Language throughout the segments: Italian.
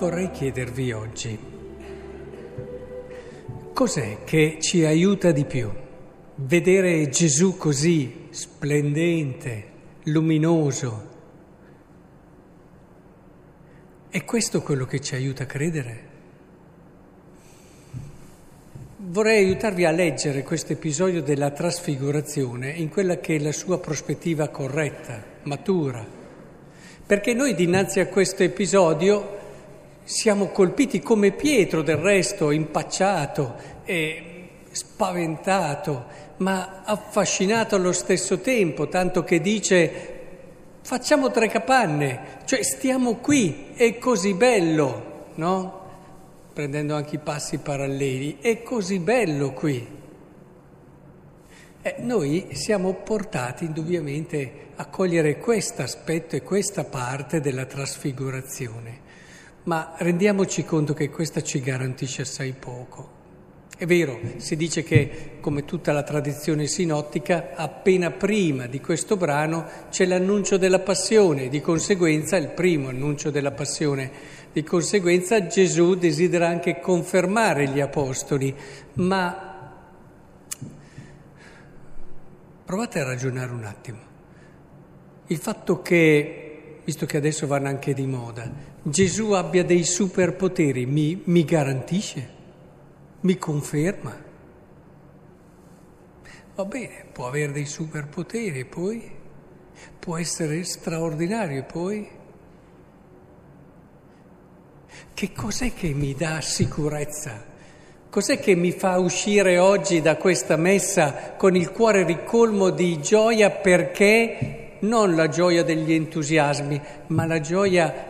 vorrei chiedervi oggi, cos'è che ci aiuta di più? Vedere Gesù così splendente, luminoso. È questo quello che ci aiuta a credere? Vorrei aiutarvi a leggere questo episodio della trasfigurazione in quella che è la sua prospettiva corretta, matura, perché noi dinanzi a questo episodio siamo colpiti come Pietro del resto, impacciato e spaventato, ma affascinato allo stesso tempo, tanto che dice facciamo tre capanne, cioè stiamo qui, è così bello, no? Prendendo anche i passi paralleli, è così bello qui. Eh, noi siamo portati indubbiamente a cogliere questo aspetto e questa parte della trasfigurazione. Ma rendiamoci conto che questa ci garantisce assai poco. È vero, si dice che, come tutta la tradizione sinottica, appena prima di questo brano c'è l'annuncio della passione, di conseguenza, il primo annuncio della passione, di conseguenza Gesù desidera anche confermare gli apostoli, ma provate a ragionare un attimo. Il fatto che, visto che adesso vanno anche di moda, Gesù abbia dei superpoteri, mi, mi garantisce, mi conferma. Va bene, può avere dei superpoteri e poi? Può essere straordinario poi? Che cos'è che mi dà sicurezza? Cos'è che mi fa uscire oggi da questa messa con il cuore ricolmo di gioia? Perché? Non la gioia degli entusiasmi, ma la gioia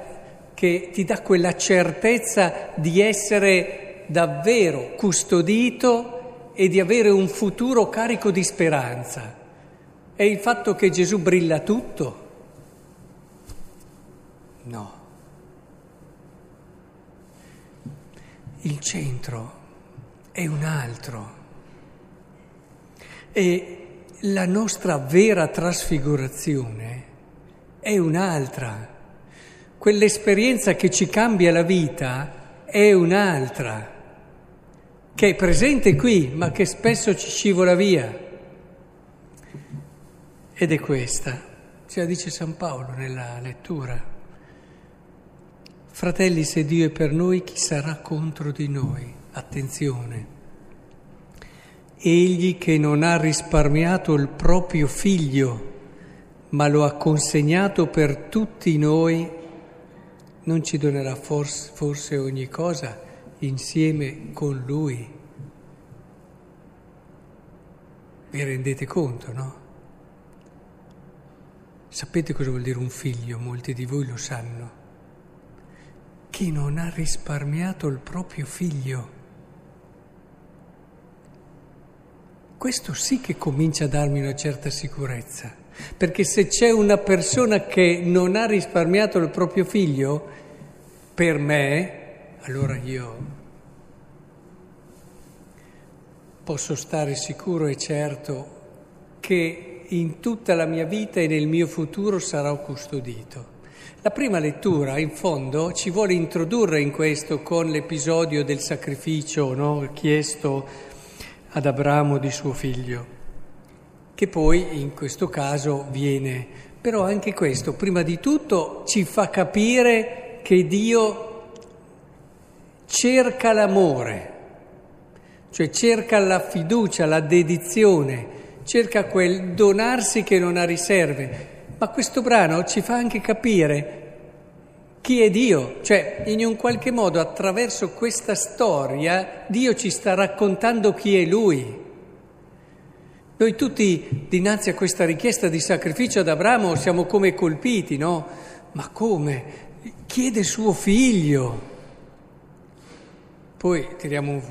che ti dà quella certezza di essere davvero custodito e di avere un futuro carico di speranza. È il fatto che Gesù brilla tutto? No. Il centro è un altro. E la nostra vera trasfigurazione è un'altra. Quell'esperienza che ci cambia la vita è un'altra, che è presente qui, ma che spesso ci scivola via. Ed è questa, ce la dice San Paolo nella lettura. Fratelli, se Dio è per noi, chi sarà contro di noi? Attenzione. Egli che non ha risparmiato il proprio figlio, ma lo ha consegnato per tutti noi, non ci donerà forse, forse ogni cosa insieme con Lui? Vi rendete conto, no? Sapete cosa vuol dire un figlio? Molti di voi lo sanno. Chi non ha risparmiato il proprio figlio. Questo sì che comincia a darmi una certa sicurezza. Perché se c'è una persona che non ha risparmiato il proprio figlio, per me, allora io posso stare sicuro e certo che in tutta la mia vita e nel mio futuro sarò custodito. La prima lettura, in fondo, ci vuole introdurre in questo con l'episodio del sacrificio no? chiesto ad Abramo di suo figlio che poi in questo caso viene. Però anche questo, prima di tutto, ci fa capire che Dio cerca l'amore, cioè cerca la fiducia, la dedizione, cerca quel donarsi che non ha riserve. Ma questo brano ci fa anche capire chi è Dio, cioè in un qualche modo attraverso questa storia Dio ci sta raccontando chi è Lui. Noi tutti dinanzi a questa richiesta di sacrificio ad Abramo siamo come colpiti, no? Ma come? Chiede suo figlio. Poi tiriamo un,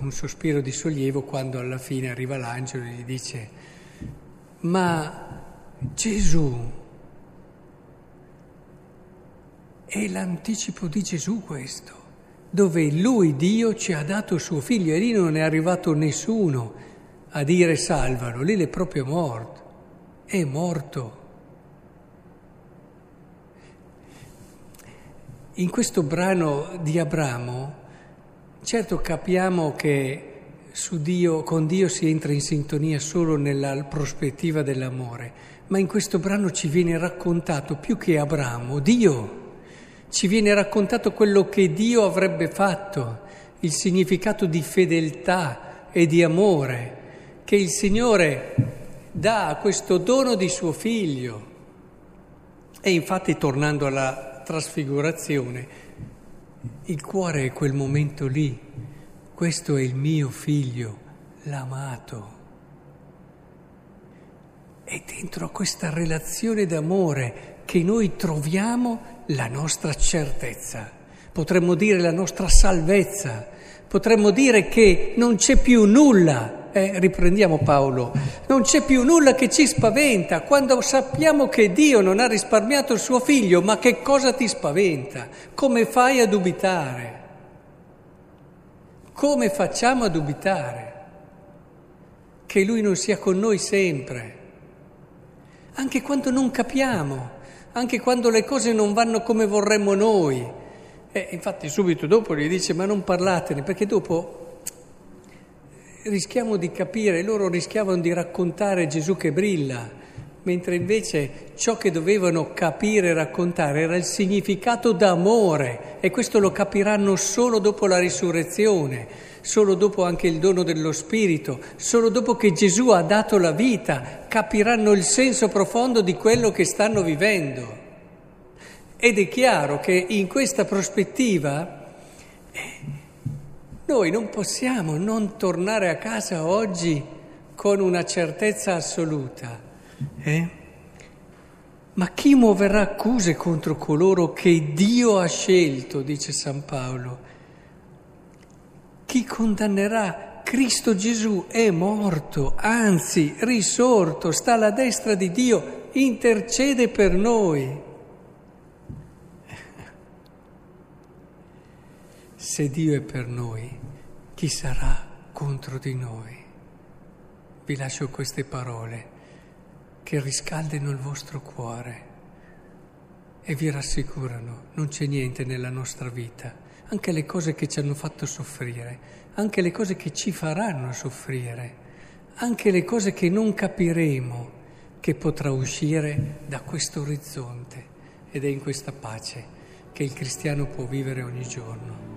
un sospiro di sollievo quando alla fine arriva l'angelo e gli dice, ma Gesù è l'anticipo di Gesù questo, dove lui, Dio, ci ha dato suo figlio e lì non è arrivato nessuno a dire salvalo, lì è proprio morto, è morto. in questo brano di Abramo, certo capiamo che Dio, con Dio si entra in sintonia solo nella prospettiva dell'amore, ma in questo brano ci viene raccontato più che Abramo, Dio. Ci viene raccontato quello che Dio avrebbe fatto, il significato di fedeltà e di amore che il Signore dà a questo dono di suo figlio. E infatti, tornando alla trasfigurazione, il cuore è quel momento lì questo è il mio figlio, l'amato. E dentro questa relazione d'amore che noi troviamo la nostra certezza, potremmo dire la nostra salvezza, potremmo dire che non c'è più nulla, eh, riprendiamo Paolo, non c'è più nulla che ci spaventa quando sappiamo che Dio non ha risparmiato il suo figlio, ma che cosa ti spaventa? Come fai a dubitare? Come facciamo a dubitare che Lui non sia con noi sempre? Anche quando non capiamo, anche quando le cose non vanno come vorremmo noi. E infatti subito dopo gli dice ma non parlatene, perché dopo rischiamo di capire, loro rischiavano di raccontare Gesù che brilla mentre invece ciò che dovevano capire e raccontare era il significato d'amore e questo lo capiranno solo dopo la risurrezione, solo dopo anche il dono dello Spirito, solo dopo che Gesù ha dato la vita, capiranno il senso profondo di quello che stanno vivendo. Ed è chiaro che in questa prospettiva eh, noi non possiamo non tornare a casa oggi con una certezza assoluta eh? Ma chi muoverà accuse contro coloro che Dio ha scelto, dice San Paolo? Chi condannerà? Cristo Gesù è morto, anzi risorto, sta alla destra di Dio, intercede per noi. Se Dio è per noi, chi sarà contro di noi? Vi lascio queste parole che riscaldino il vostro cuore e vi rassicurano, non c'è niente nella nostra vita, anche le cose che ci hanno fatto soffrire, anche le cose che ci faranno soffrire, anche le cose che non capiremo, che potrà uscire da questo orizzonte ed è in questa pace che il cristiano può vivere ogni giorno.